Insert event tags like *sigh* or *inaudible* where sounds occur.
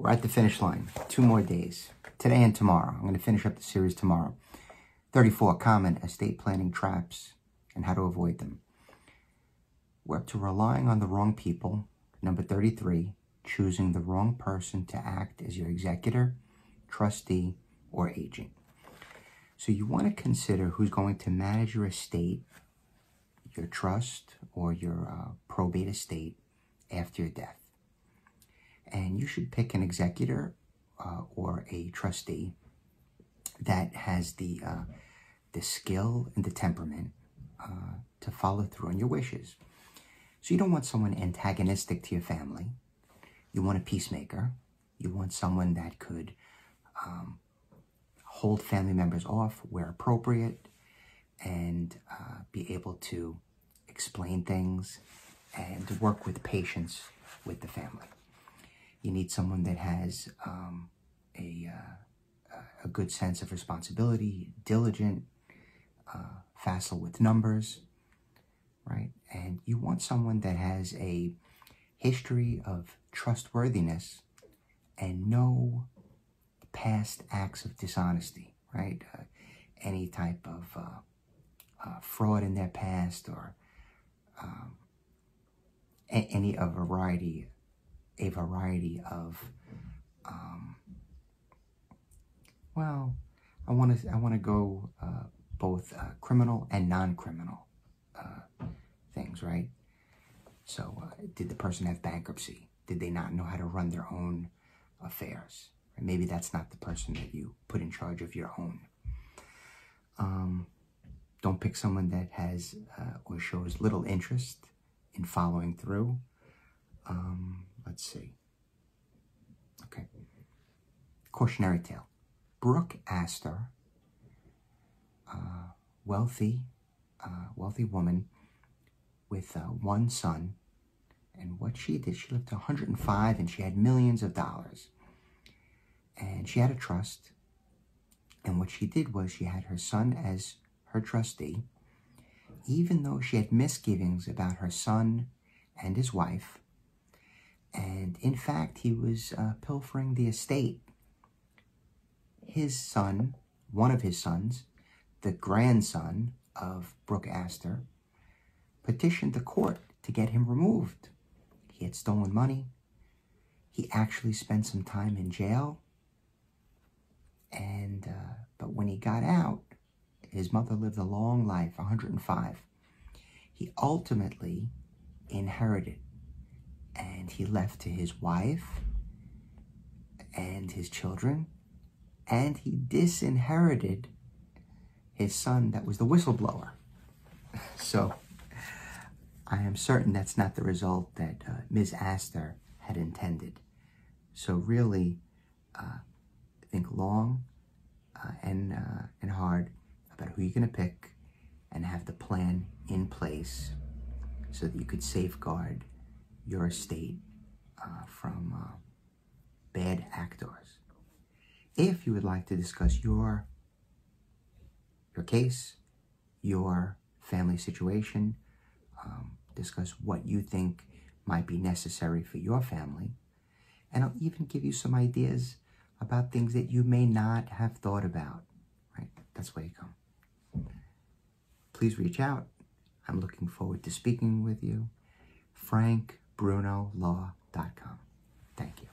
We're at the finish line. Two more days. Today and tomorrow. I'm going to finish up the series tomorrow. 34 Common Estate Planning Traps and How to Avoid Them. We're up to relying on the wrong people. Number 33, choosing the wrong person to act as your executor, trustee, or agent. So you want to consider who's going to manage your estate, your trust, or your uh, probate estate after your death. And you should pick an executor uh, or a trustee that has the uh, the skill and the temperament uh, to follow through on your wishes. So you don't want someone antagonistic to your family. You want a peacemaker. You want someone that could um, hold family members off where appropriate and uh, be able to explain things and work with patience with the family. You need someone that has um, a, uh, a good sense of responsibility, diligent, uh, facile with numbers, right? And you want someone that has a history of trustworthiness and no past acts of dishonesty, right? Uh, any type of uh, uh, fraud in their past or um, any a variety, a variety of, um, well, I want to I want to go uh, both uh, criminal and non-criminal uh, things, right? So, uh, did the person have bankruptcy? Did they not know how to run their own affairs? Maybe that's not the person that you put in charge of your own. Um, don't pick someone that has uh, or shows little interest in following through. Um, let's see. Okay. Cautionary tale. Brooke Astor, uh, wealthy, uh, wealthy woman with uh, one son. And what she did, she lived to 105 and she had millions of dollars and she had a trust. And what she did was she had her son as her trustee, even though she had misgivings about her son and his wife. And in fact, he was uh, pilfering the estate. His son, one of his sons, the grandson of Brooke Astor, petitioned the court to get him removed. He had stolen money. He actually spent some time in jail and uh, but when he got out, his mother lived a long life, 105. He ultimately inherited, and he left to his wife and his children, and he disinherited his son that was the whistleblower. *laughs* So I am certain that's not the result that uh, Ms. Astor had intended. So really, uh, think long uh, and uh, and hard about who you're going to pick and have the plan in place so that you could safeguard your estate uh, from uh, bad actors. If you would like to discuss your your case, your family situation, um, discuss what you think might be necessary for your family, and I'll even give you some ideas about things that you may not have thought about. Right? That's why you come. Please reach out. I'm looking forward to speaking with you brunolaw.com. Thank you.